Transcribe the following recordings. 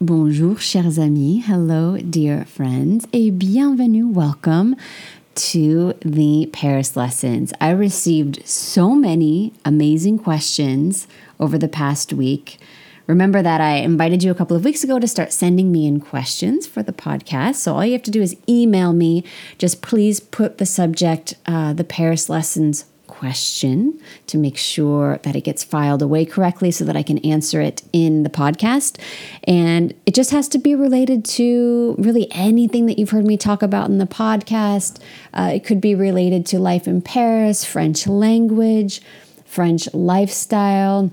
Bonjour, chers amis. Hello, dear friends, et bienvenue. Welcome to the Paris lessons. I received so many amazing questions over the past week. Remember that I invited you a couple of weeks ago to start sending me in questions for the podcast. So all you have to do is email me. Just please put the subject, uh, the Paris lessons question to make sure that it gets filed away correctly so that I can answer it in the podcast. And it just has to be related to really anything that you've heard me talk about in the podcast. Uh, it could be related to life in Paris, French language, French lifestyle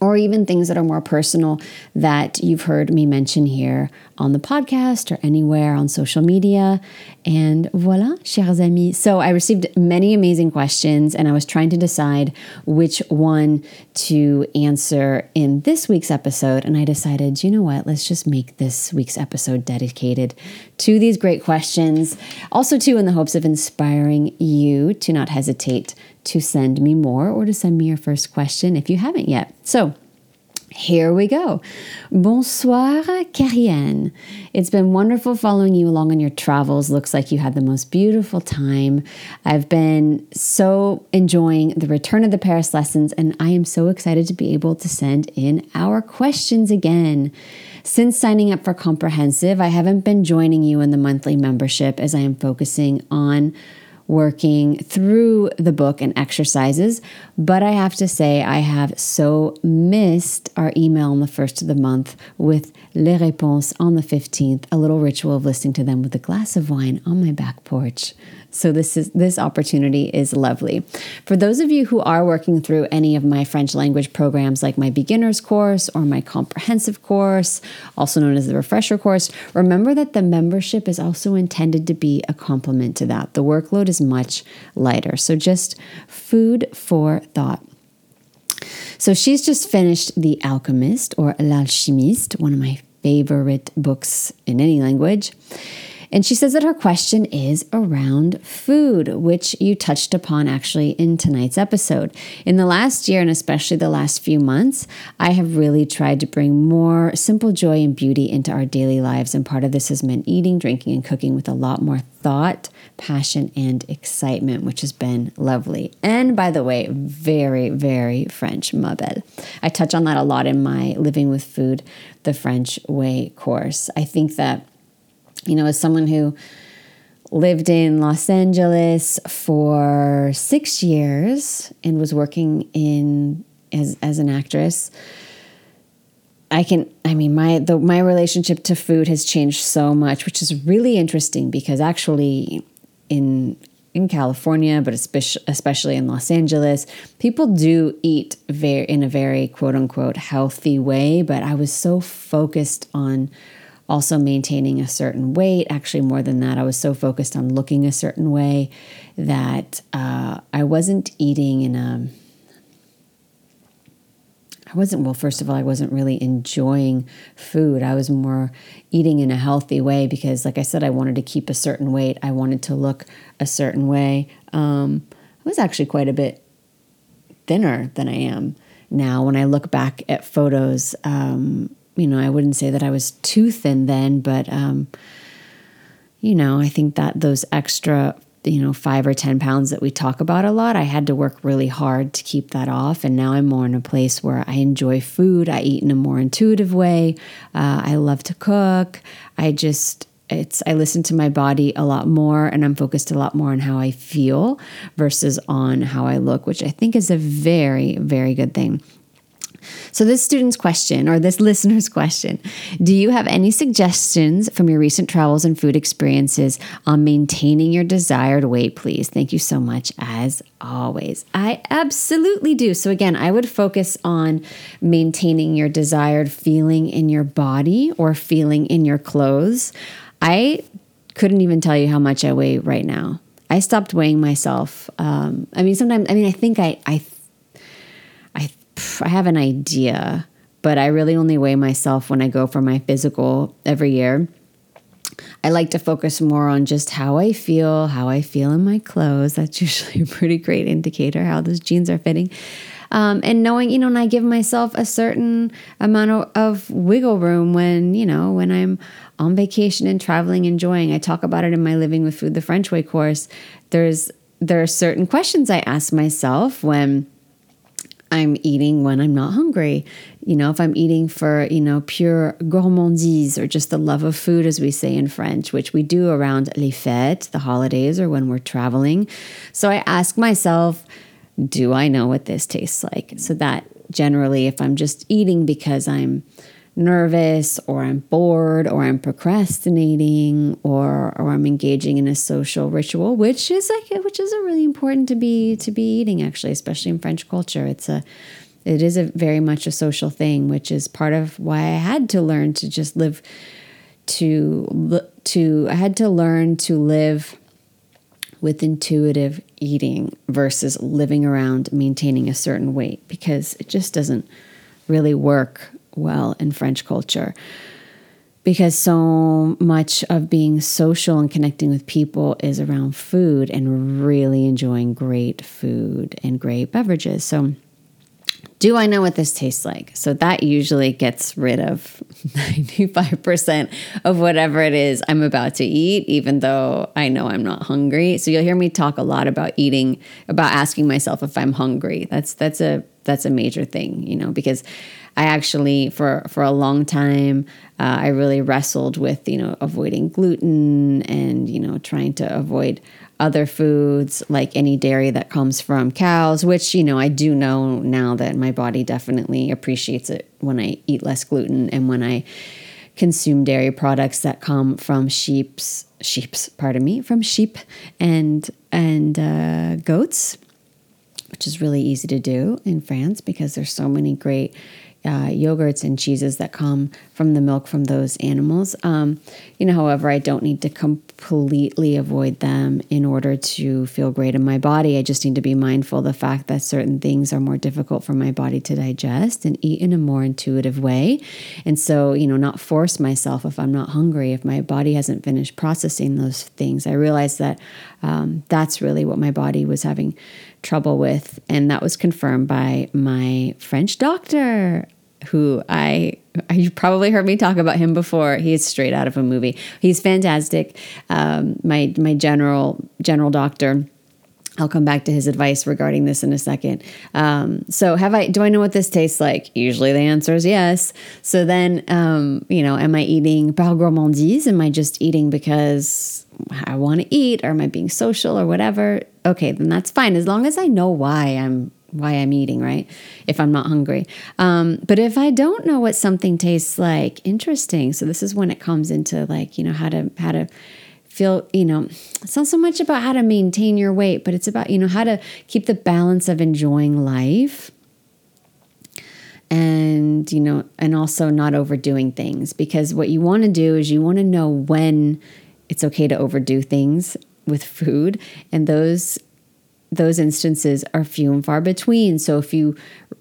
or even things that are more personal that you've heard me mention here on the podcast or anywhere on social media. And voila, chers amis. So I received many amazing questions and I was trying to decide which one to answer in this week's episode. And I decided, you know what, let's just make this week's episode dedicated to these great questions. Also, too, in the hopes of inspiring you to not hesitate to send me more or to send me your first question if you haven't yet. So, here we go. Bonsoir, Karianne. It's been wonderful following you along on your travels. Looks like you had the most beautiful time. I've been so enjoying the return of the Paris lessons, and I am so excited to be able to send in our questions again. Since signing up for Comprehensive, I haven't been joining you in the monthly membership as I am focusing on working through the book and exercises, but I have to say, I have so missed our email on the first of the month with Les Réponses on the 15th, a little ritual of listening to them with a glass of wine on my back porch. So this is this opportunity is lovely. For those of you who are working through any of my French language programs like my beginners course or my comprehensive course, also known as the refresher course, remember that the membership is also intended to be a complement to that. The workload is much lighter. So just food for thought. So she's just finished The Alchemist or L'Alchimiste, one of my favorite books in any language. And she says that her question is around food, which you touched upon actually in tonight's episode. In the last year, and especially the last few months, I have really tried to bring more simple joy and beauty into our daily lives. And part of this has meant eating, drinking, and cooking with a lot more thought, passion, and excitement, which has been lovely. And by the way, very, very French, ma belle. I touch on that a lot in my Living with Food the French Way course. I think that you know, as someone who lived in Los Angeles for six years and was working in as as an actress, I can I mean my the my relationship to food has changed so much, which is really interesting because actually in in California, but especially in Los Angeles, people do eat very in a very quote unquote healthy way. But I was so focused on also maintaining a certain weight. Actually, more than that, I was so focused on looking a certain way that uh, I wasn't eating in a I wasn't, well, first of all, I wasn't really enjoying food. I was more eating in a healthy way because, like I said, I wanted to keep a certain weight. I wanted to look a certain way. Um, I was actually quite a bit thinner than I am now. When I look back at photos, um, you know, I wouldn't say that I was too thin then, but, um, you know, I think that those extra, you know, five or 10 pounds that we talk about a lot, I had to work really hard to keep that off. And now I'm more in a place where I enjoy food. I eat in a more intuitive way. Uh, I love to cook. I just, it's I listen to my body a lot more and I'm focused a lot more on how I feel versus on how I look, which I think is a very, very good thing. So, this student's question, or this listener's question, do you have any suggestions from your recent travels and food experiences on maintaining your desired weight, please? Thank you so much, as always. I absolutely do. So, again, I would focus on maintaining your desired feeling in your body or feeling in your clothes. I couldn't even tell you how much I weigh right now. I stopped weighing myself. Um, I mean, sometimes, I mean, I think I, I I have an idea, but I really only weigh myself when I go for my physical every year. I like to focus more on just how I feel, how I feel in my clothes. That's usually a pretty great indicator how those jeans are fitting. Um, and knowing, you know, and I give myself a certain amount of, of wiggle room when, you know, when I'm on vacation and traveling, enjoying. I talk about it in my Living with Food the French Way course. There's there are certain questions I ask myself when I'm eating when I'm not hungry. You know, if I'm eating for, you know, pure gourmandise or just the love of food, as we say in French, which we do around les fêtes, the holidays, or when we're traveling. So I ask myself, do I know what this tastes like? So that generally, if I'm just eating because I'm nervous or I'm bored or I'm procrastinating or or I'm engaging in a social ritual, which is like which is a really important to be to be eating actually, especially in French culture. It's a it is a very much a social thing, which is part of why I had to learn to just live to to I had to learn to live with intuitive eating versus living around maintaining a certain weight because it just doesn't really work well in French culture because so much of being social and connecting with people is around food and really enjoying great food and great beverages. So, do I know what this tastes like? So, that usually gets rid of 95% of whatever it is I'm about to eat, even though I know I'm not hungry. So, you'll hear me talk a lot about eating, about asking myself if I'm hungry. That's, that's a, that's a major thing, you know, because I actually for for a long time uh, I really wrestled with you know avoiding gluten and you know trying to avoid other foods like any dairy that comes from cows, which you know I do know now that my body definitely appreciates it when I eat less gluten and when I consume dairy products that come from sheep's sheep's pardon me from sheep and and uh, goats which is really easy to do in France because there's so many great uh, yogurts and cheeses that come from the milk from those animals. Um, you know, however, I don't need to completely avoid them in order to feel great in my body. I just need to be mindful of the fact that certain things are more difficult for my body to digest and eat in a more intuitive way. And so, you know, not force myself if I'm not hungry, if my body hasn't finished processing those things. I realized that um, that's really what my body was having trouble with. And that was confirmed by my French doctor, who I you probably heard me talk about him before. He's straight out of a movie. He's fantastic. Um, my my general general doctor. I'll come back to his advice regarding this in a second. Um, so, have I? Do I know what this tastes like? Usually, the answer is yes. So then, um, you know, am I eating par gourmandise? Am I just eating because I want to eat, or am I being social, or whatever? Okay, then that's fine as long as I know why I'm why I'm eating, right? If I'm not hungry. Um, but if I don't know what something tastes like, interesting. So this is when it comes into like, you know, how to how to feel, you know, it's not so much about how to maintain your weight, but it's about, you know, how to keep the balance of enjoying life and, you know, and also not overdoing things because what you want to do is you want to know when it's okay to overdo things with food. And those those instances are few and far between. So if you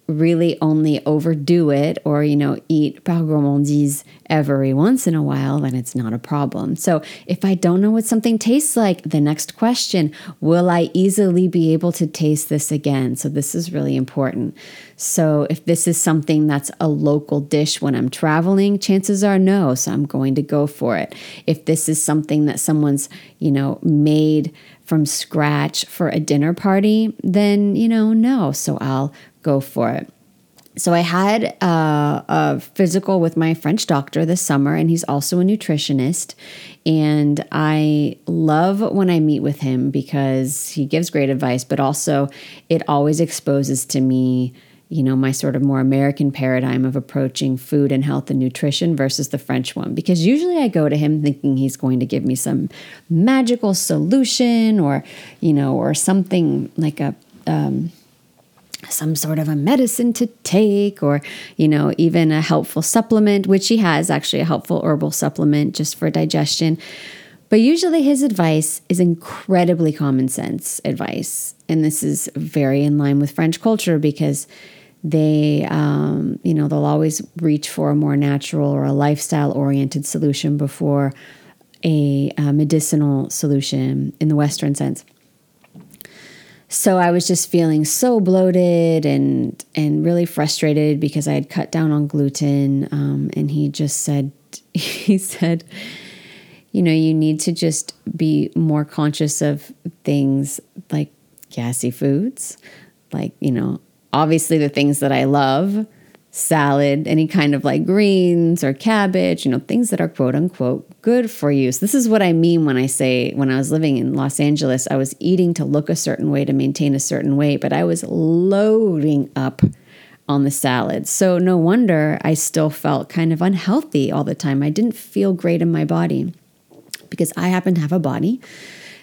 really only overdo it or, you know, eat par gourmandise every once in a while, then it's not a problem. So if I don't know what something tastes like, the next question, will I easily be able to taste this again? So this is really important. So if this is something that's a local dish when I'm traveling, chances are no. So I'm going to go for it. If this is something that someone's, you know, made from scratch for a dinner party, then, you know, no. So I'll go for it. So I had uh, a physical with my French doctor this summer, and he's also a nutritionist. And I love when I meet with him because he gives great advice, but also it always exposes to me you know, my sort of more American paradigm of approaching food and health and nutrition versus the French one. Because usually I go to him thinking he's going to give me some magical solution or, you know, or something like a, um, some sort of a medicine to take or you know even a helpful supplement which he has actually a helpful herbal supplement just for digestion but usually his advice is incredibly common sense advice and this is very in line with french culture because they um, you know they'll always reach for a more natural or a lifestyle oriented solution before a, a medicinal solution in the western sense so I was just feeling so bloated and and really frustrated because I had cut down on gluten. Um, and he just said, he said, you know, you need to just be more conscious of things like gassy foods, like you know, obviously the things that I love, salad, any kind of like greens or cabbage, you know, things that are quote unquote good for you. So, this is what I mean when I say when I was living in Los Angeles, I was eating to look a certain way, to maintain a certain weight, but I was loading up on the salad. So, no wonder I still felt kind of unhealthy all the time. I didn't feel great in my body because I happen to have a body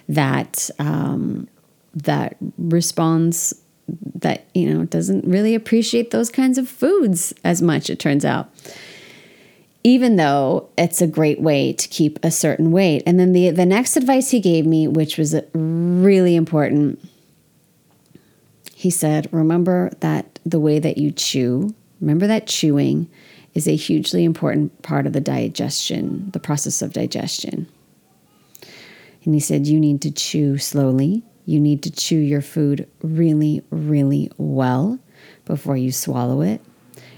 that, um, that responds that you know doesn't really appreciate those kinds of foods as much it turns out even though it's a great way to keep a certain weight. And then the, the next advice he gave me, which was really important, he said, Remember that the way that you chew, remember that chewing is a hugely important part of the digestion, the process of digestion. And he said, You need to chew slowly. You need to chew your food really, really well before you swallow it.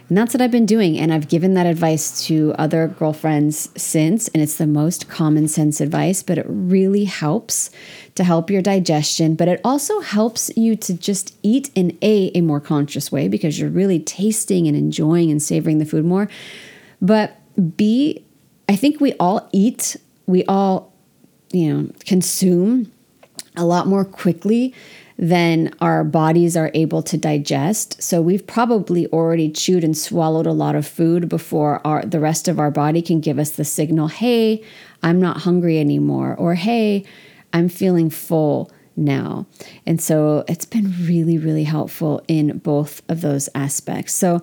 And that's what I've been doing. And I've given that advice to other girlfriends since. And it's the most common sense advice, but it really helps to help your digestion. But it also helps you to just eat in A, a more conscious way because you're really tasting and enjoying and savoring the food more. But B, I think we all eat, we all, you know, consume a lot more quickly than our bodies are able to digest. So we've probably already chewed and swallowed a lot of food before our the rest of our body can give us the signal, "Hey, I'm not hungry anymore," or "Hey, I'm feeling full." now. And so it's been really, really helpful in both of those aspects. So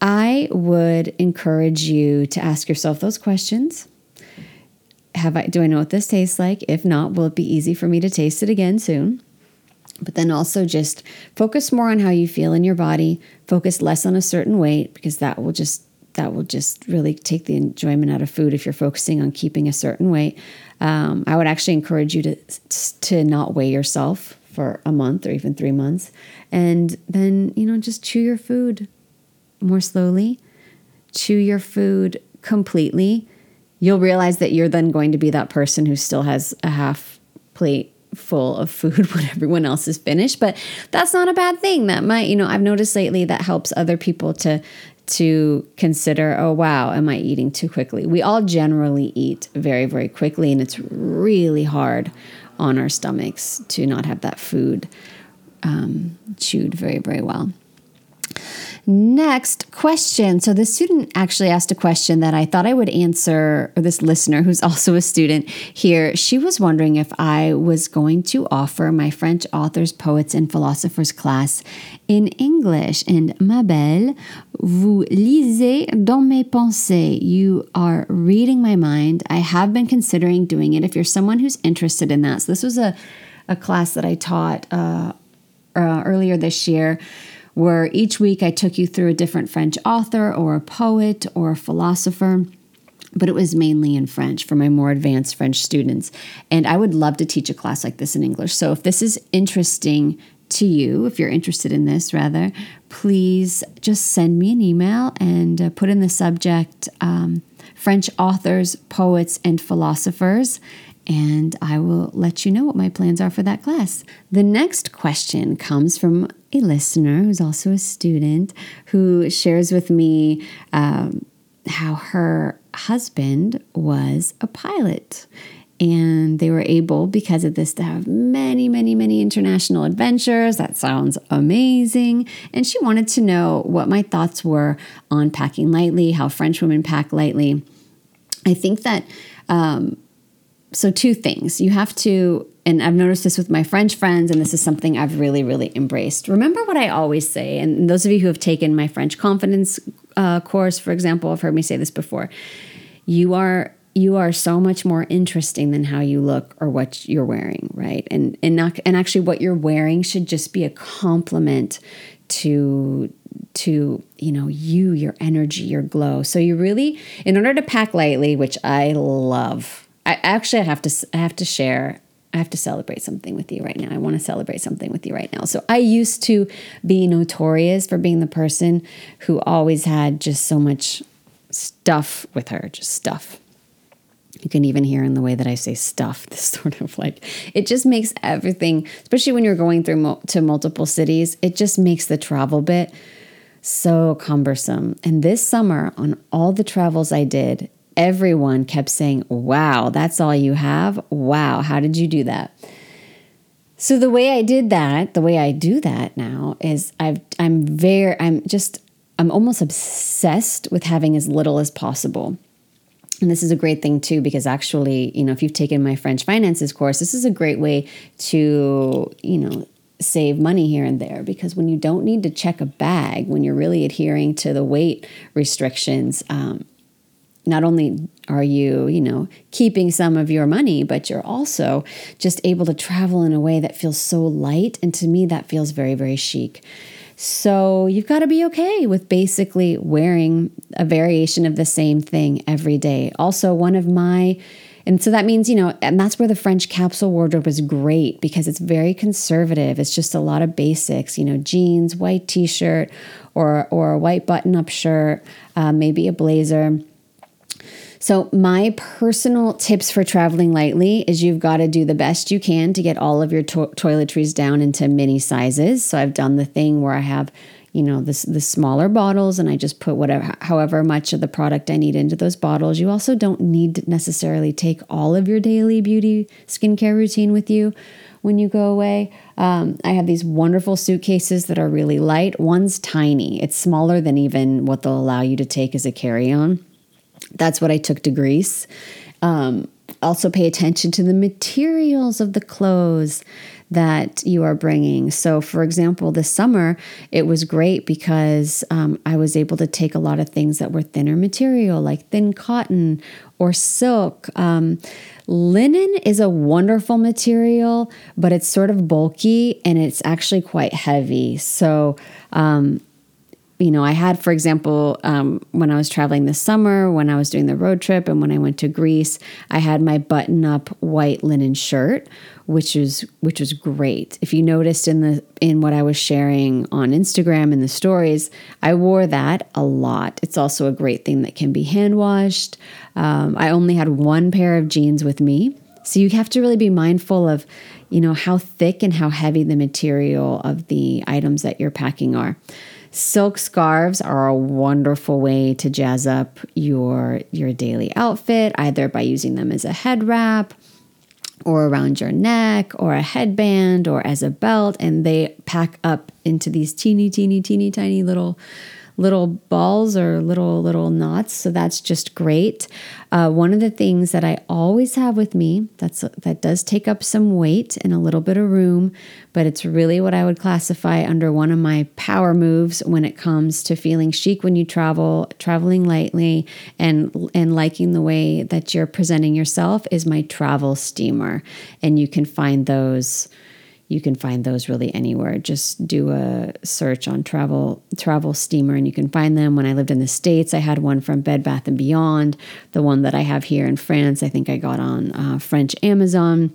I would encourage you to ask yourself those questions. Have I do I know what this tastes like? If not, will it be easy for me to taste it again soon? But then also just focus more on how you feel in your body, focus less on a certain weight because that will just that will just really take the enjoyment out of food if you're focusing on keeping a certain weight. Um, I would actually encourage you to to not weigh yourself for a month or even three months, and then you know just chew your food more slowly, chew your food completely. You'll realize that you're then going to be that person who still has a half plate full of food when everyone else is finished. But that's not a bad thing. That might you know i've noticed lately that helps other people to to consider oh wow am i eating too quickly? We all generally eat very very quickly and it's really hard on our stomachs to not have that food um, chewed very very well Next question. So, the student actually asked a question that I thought I would answer, or this listener who's also a student here, she was wondering if I was going to offer my French authors, poets, and philosophers class in English. And ma belle, vous lisez dans mes pensées. You are reading my mind. I have been considering doing it if you're someone who's interested in that. So, this was a, a class that I taught uh, uh, earlier this year where each week I took you through a different French author or a poet or a philosopher but it was mainly in French for my more advanced French students. And I would love to teach a class like this in English. So if this is interesting to you, if you're interested in this, rather, please just send me an email and uh, put in the subject um, French authors, poets, and philosophers. And I will let you know what my plans are for that class. The next question comes from a listener who's also a student who shares with me um, how her husband was a pilot. And they were able, because of this, to have many, many, many international adventures. That sounds amazing. And she wanted to know what my thoughts were on packing lightly, how French women pack lightly. I think that um, so two things. You have to and i've noticed this with my french friends and this is something i've really really embraced. Remember what i always say and those of you who have taken my french confidence uh, course for example have heard me say this before you are you are so much more interesting than how you look or what you're wearing right? And and not and actually what you're wearing should just be a compliment to to you know you your energy your glow. So you really in order to pack lightly which i love I actually I have to I have to share I have to celebrate something with you right now. I want to celebrate something with you right now. So I used to be notorious for being the person who always had just so much stuff with her, just stuff. You can even hear in the way that I say stuff, this sort of like, it just makes everything, especially when you're going through to multiple cities, it just makes the travel bit so cumbersome. And this summer, on all the travels I did, everyone kept saying, Wow, that's all you have? Wow, how did you do that? So the way I did that, the way I do that now is I've I'm very I'm just I'm almost obsessed with having as little as possible. And this is a great thing too, because actually, you know, if you've taken my French finances course, this is a great way to, you know, save money here and there because when you don't need to check a bag, when you're really adhering to the weight restrictions, um, not only are you, you know, keeping some of your money, but you're also just able to travel in a way that feels so light. And to me, that feels very, very chic. So you've got to be okay with basically wearing a variation of the same thing every day. Also, one of my and so that means, you know, and that's where the French capsule wardrobe is great because it's very conservative. It's just a lot of basics, you know, jeans, white t shirt, or, or a white button up shirt, uh, maybe a blazer. So, my personal tips for traveling lightly is you've got to do the best you can to get all of your to- toiletries down into mini sizes. So, I've done the thing where I have you know the, the smaller bottles and i just put whatever however much of the product i need into those bottles. You also don't need to necessarily take all of your daily beauty skincare routine with you when you go away. Um, i have these wonderful suitcases that are really light. One's tiny. It's smaller than even what they'll allow you to take as a carry-on that's what I took to Greece. Um, also, pay attention to the materials of the clothes that you are bringing. So, for example, this summer, it was great because um, I was able to take a lot of things that were thinner material, like thin cotton or silk. Um, linen is a wonderful material, but it's sort of bulky and it's actually quite heavy. So, um, you know, I had, for example, um, when I was traveling this summer, when I was doing the road trip, and when I went to Greece, I had my button-up white linen shirt, which is which was great. If you noticed in the in what I was sharing on Instagram in the stories, I wore that a lot. It's also a great thing that can be hand washed. Um, I only had one pair of jeans with me, so you have to really be mindful of, you know, how thick and how heavy the material of the items that you're packing are. Silk scarves are a wonderful way to jazz up your your daily outfit, either by using them as a head wrap or around your neck or a headband or as a belt and they pack up into these teeny teeny teeny tiny little little balls or little little knots so that's just great. Uh, one of the things that i always have with me that's that does take up some weight and a little bit of room but it's really what i would classify under one of my power moves when it comes to feeling chic when you travel traveling lightly and and liking the way that you're presenting yourself is my travel steamer. And you can find those you can find those really anywhere. Just do a search on travel travel steamer and you can find them. When I lived in the States, I had one from Bed Bath and Beyond. The one that I have here in France, I think I got on uh, French Amazon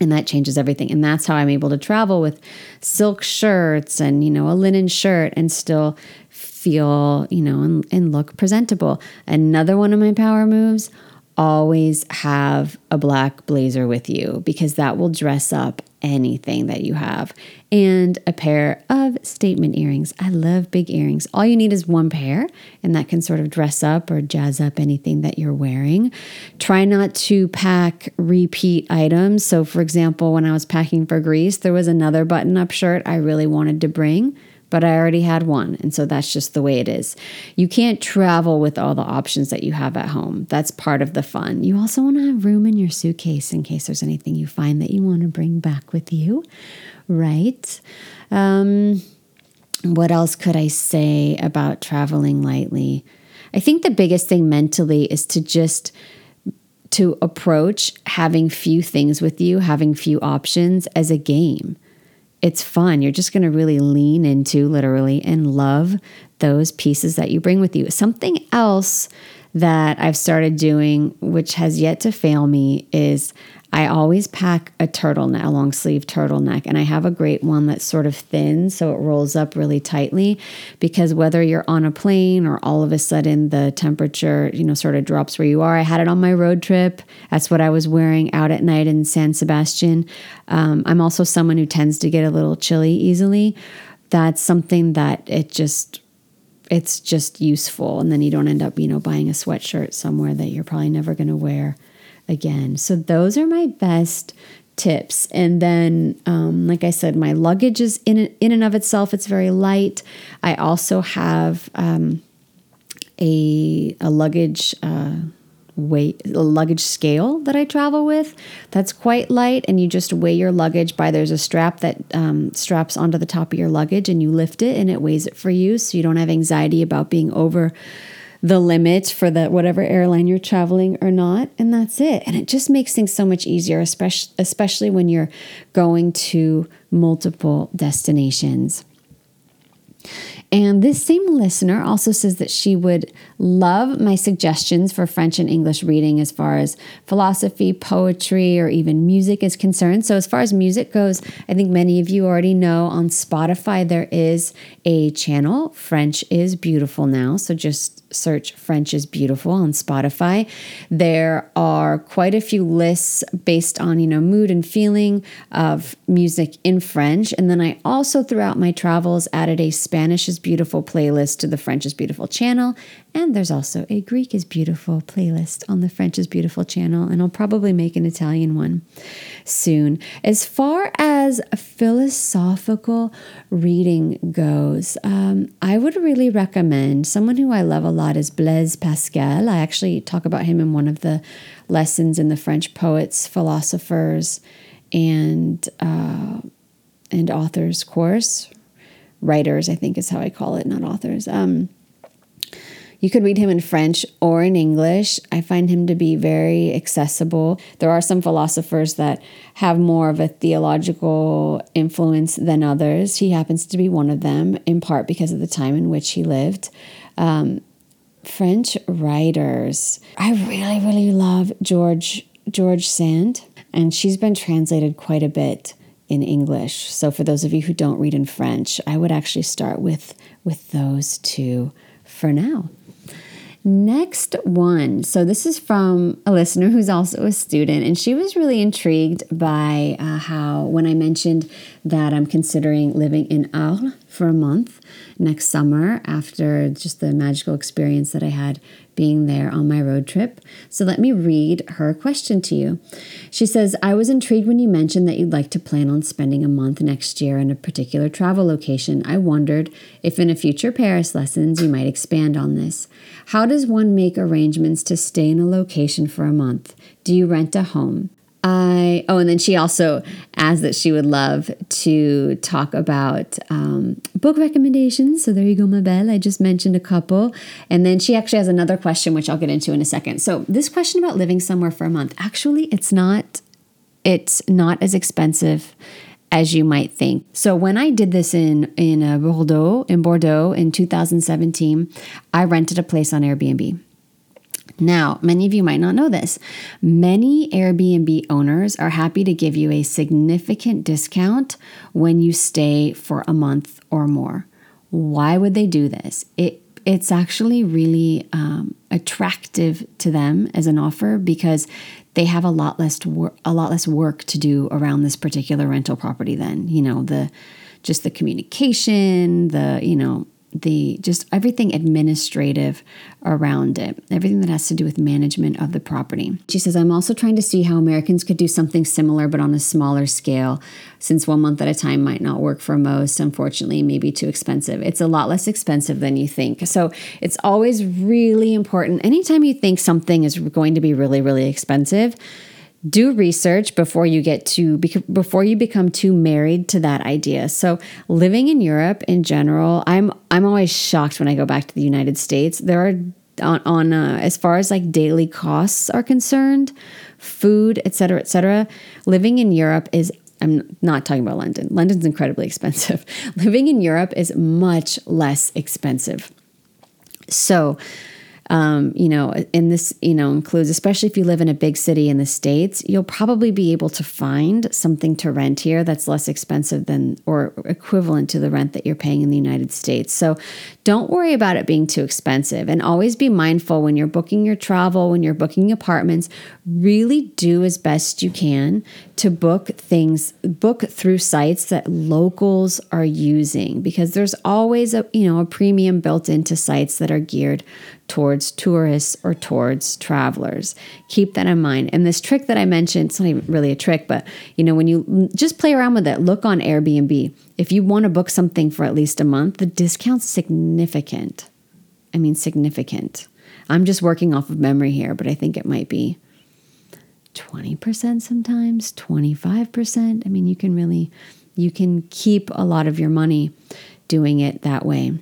and that changes everything and that's how i'm able to travel with silk shirts and you know a linen shirt and still feel you know and, and look presentable another one of my power moves always have a black blazer with you because that will dress up anything that you have. And a pair of statement earrings. I love big earrings. All you need is one pair, and that can sort of dress up or jazz up anything that you're wearing. Try not to pack repeat items. So, for example, when I was packing for Greece, there was another button up shirt I really wanted to bring but I already had one. And so that's just the way it is. You can't travel with all the options that you have at home. That's part of the fun. You also want to have room in your suitcase in case there's anything you find that you want to bring back with you, right? Um, what else could I say about traveling lightly? I think the biggest thing mentally is to just to approach having few things with you, having few options as a game it's fun. You're just going to really lean into literally and love those pieces that you bring with you. Something else that I've started doing, which has yet to fail me, is I always pack a turtleneck, a long sleeve turtleneck, and I have a great one that's sort of thin, so it rolls up really tightly. Because whether you're on a plane or all of a sudden the temperature, you know, sort of drops where you are, I had it on my road trip. That's what I was wearing out at night in San Sebastian. Um, I'm also someone who tends to get a little chilly easily. That's something that it just it's just useful and then you don't end up you know buying a sweatshirt somewhere that you're probably never going to wear again. So those are my best tips. And then, um, like I said, my luggage is in in and of itself. It's very light. I also have um, a a luggage. Uh, weight a luggage scale that I travel with that's quite light and you just weigh your luggage by there's a strap that um, straps onto the top of your luggage and you lift it and it weighs it for you so you don't have anxiety about being over the limit for the whatever airline you're traveling or not and that's it. And it just makes things so much easier especially especially when you're going to multiple destinations and this same listener also says that she would love my suggestions for French and English reading as far as philosophy, poetry, or even music is concerned. So, as far as music goes, I think many of you already know on Spotify there is a channel, French is Beautiful Now. So, just search French is Beautiful on Spotify. There are quite a few lists based on, you know, mood and feeling of music in French. And then I also, throughout my travels, added a Spanish is Beautiful playlist to the French is Beautiful channel. And there's also a Greek is Beautiful playlist on the French is Beautiful channel. And I'll probably make an Italian one soon. As far as philosophical reading goes, um, I would really recommend someone who I love a lot is Blaise Pascal. I actually talk about him in one of the lessons in the French poets, philosophers, and uh, and authors course. Writers, I think is how I call it, not authors. Um, you could read him in French or in English. I find him to be very accessible. There are some philosophers that have more of a theological influence than others. He happens to be one of them, in part because of the time in which he lived. Um, French writers. I really, really love George George Sand, and she's been translated quite a bit in English. So for those of you who don't read in French, I would actually start with with those two for now. Next one. So, this is from a listener who's also a student, and she was really intrigued by uh, how, when I mentioned that I'm considering living in Arles for a month next summer after just the magical experience that I had being there on my road trip. So let me read her question to you. She says, I was intrigued when you mentioned that you'd like to plan on spending a month next year in a particular travel location. I wondered if in a future Paris lessons you might expand on this. How does one make arrangements to stay in a location for a month? Do you rent a home? I oh, and then she also asked that she would love to talk about um, book recommendations. So there you go, my belle. I just mentioned a couple, and then she actually has another question, which I'll get into in a second. So this question about living somewhere for a month, actually, it's not it's not as expensive as you might think. So when I did this in in uh, Bordeaux in Bordeaux in 2017, I rented a place on Airbnb. Now, many of you might not know this. Many Airbnb owners are happy to give you a significant discount when you stay for a month or more. Why would they do this? It it's actually really um, attractive to them as an offer because they have a lot less wor- a lot less work to do around this particular rental property. Then you know the just the communication, the you know the just everything administrative around it, everything that has to do with management of the property. She says, I'm also trying to see how Americans could do something similar but on a smaller scale, since one month at a time might not work for most, unfortunately, maybe too expensive. It's a lot less expensive than you think. So it's always really important. Anytime you think something is going to be really, really expensive, do research before you get to before you become too married to that idea. So living in Europe in general, I'm I'm always shocked when I go back to the United States. There are on, on uh, as far as like daily costs are concerned, food, et cetera, et cetera. Living in Europe is I'm not talking about London. London's incredibly expensive. Living in Europe is much less expensive. So um, you know, in this, you know, includes, especially if you live in a big city in the States, you'll probably be able to find something to rent here that's less expensive than or equivalent to the rent that you're paying in the United States. So don't worry about it being too expensive and always be mindful when you're booking your travel, when you're booking apartments, really do as best you can to book things, book through sites that locals are using because there's always a, you know, a premium built into sites that are geared towards tourists or towards travelers. Keep that in mind. And this trick that I mentioned, it's not even really a trick, but you know, when you just play around with it, look on Airbnb. If you want to book something for at least a month, the discount's significant. I mean, significant. I'm just working off of memory here, but I think it might be 20% sometimes, 25%. I mean, you can really you can keep a lot of your money doing it that way.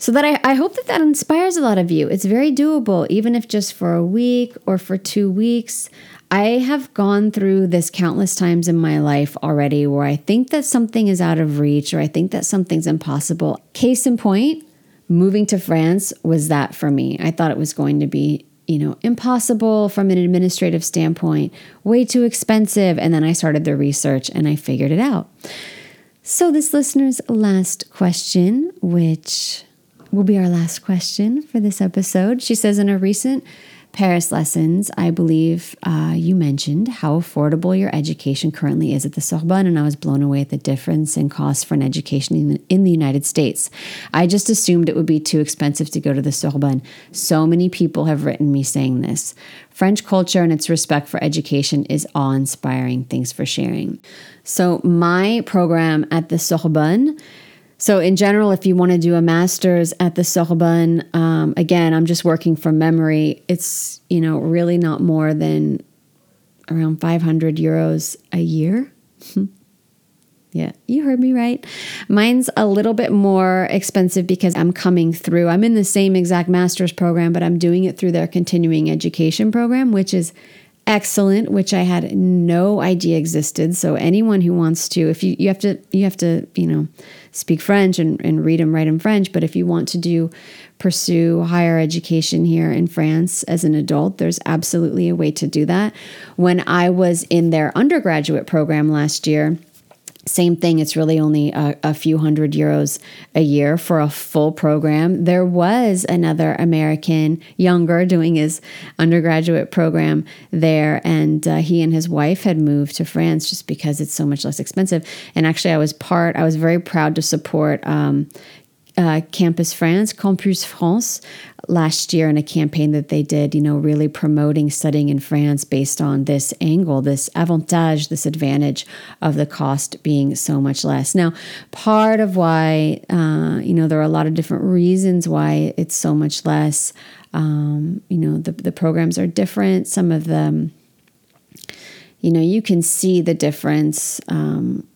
So that I, I hope that that inspires a lot of you. It's very doable, even if just for a week or for two weeks. I have gone through this countless times in my life already where I think that something is out of reach or I think that something's impossible. Case in point, moving to France was that for me. I thought it was going to be, you know, impossible from an administrative standpoint, way too expensive. And then I started the research and I figured it out. So, this listener's last question, which will be our last question for this episode. She says in a recent Paris lessons, I believe uh, you mentioned how affordable your education currently is at the Sorbonne, and I was blown away at the difference in cost for an education in the, in the United States. I just assumed it would be too expensive to go to the Sorbonne. So many people have written me saying this. French culture and its respect for education is awe inspiring. Thanks for sharing. So, my program at the Sorbonne so, in general, if you want to do a master's at the Sorbonne, um, again, I'm just working from memory. It's you know really not more than around 500 euros a year. yeah, you heard me right. Mine's a little bit more expensive because I'm coming through. I'm in the same exact master's program, but I'm doing it through their continuing education program, which is excellent which i had no idea existed so anyone who wants to if you you have to you have to you know speak french and, and read and write in french but if you want to do pursue higher education here in france as an adult there's absolutely a way to do that. When i was in their undergraduate program last year same thing, it's really only a, a, few hundred euros a year for a full program. There was another American, younger, doing his undergraduate program there, and uh, he and his wife had moved to France just because it's so much less expensive. And actually, I was part, I was very proud to support um, uh, Campus France, Campus France, last year in a campaign that they did, you know, really promoting studying in France based on this angle, this avantage, this advantage of the cost being so much less. Now, part of why, uh, you know, there are a lot of different reasons why it's so much less. Um, you know, the, the programs are different. Some of them, you know, you can see the difference um,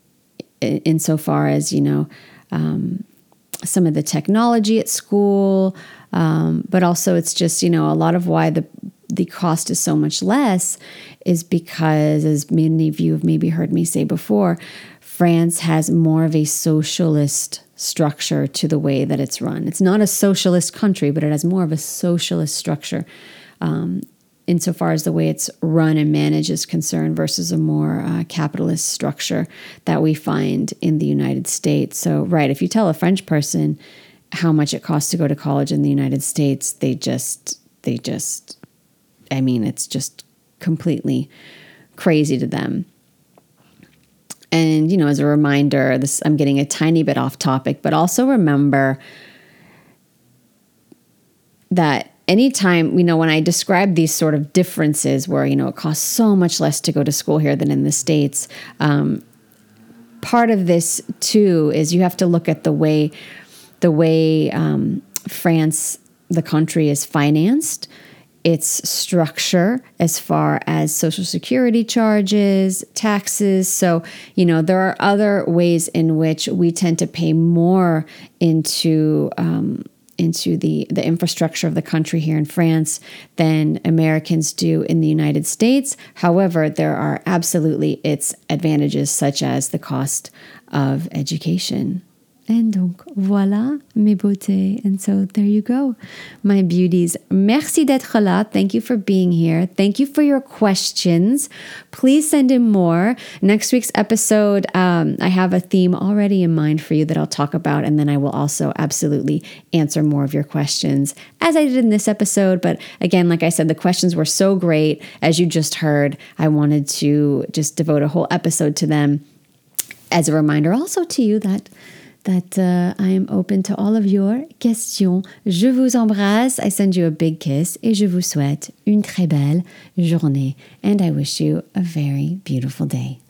insofar as, you know, um, some of the technology at school, um, but also it's just you know a lot of why the the cost is so much less is because, as many of you have maybe heard me say before, France has more of a socialist structure to the way that it's run. It's not a socialist country, but it has more of a socialist structure. Um, insofar as the way it's run and managed is concerned versus a more uh, capitalist structure that we find in the United States. So, right, if you tell a French person how much it costs to go to college in the United States, they just, they just, I mean, it's just completely crazy to them. And, you know, as a reminder, this I'm getting a tiny bit off topic, but also remember that anytime, you know, when I describe these sort of differences where, you know, it costs so much less to go to school here than in the States, um, part of this too is you have to look at the way, the way um, France, the country, is financed its structure as far as social security charges, taxes. So, you know, there are other ways in which we tend to pay more into um, into the, the infrastructure of the country here in France than Americans do in the United States. However, there are absolutely its advantages, such as the cost of education. And donc, voilà mes beautés. And so there you go, my beauties. Merci d'être là. Thank you for being here. Thank you for your questions. Please send in more. Next week's episode, um, I have a theme already in mind for you that I'll talk about. And then I will also absolutely answer more of your questions as I did in this episode. But again, like I said, the questions were so great. As you just heard, I wanted to just devote a whole episode to them as a reminder also to you that that uh, I am open to all of your questions. Je vous embrasse. I send you a big kiss et je vous souhaite une très belle journée. And I wish you a very beautiful day.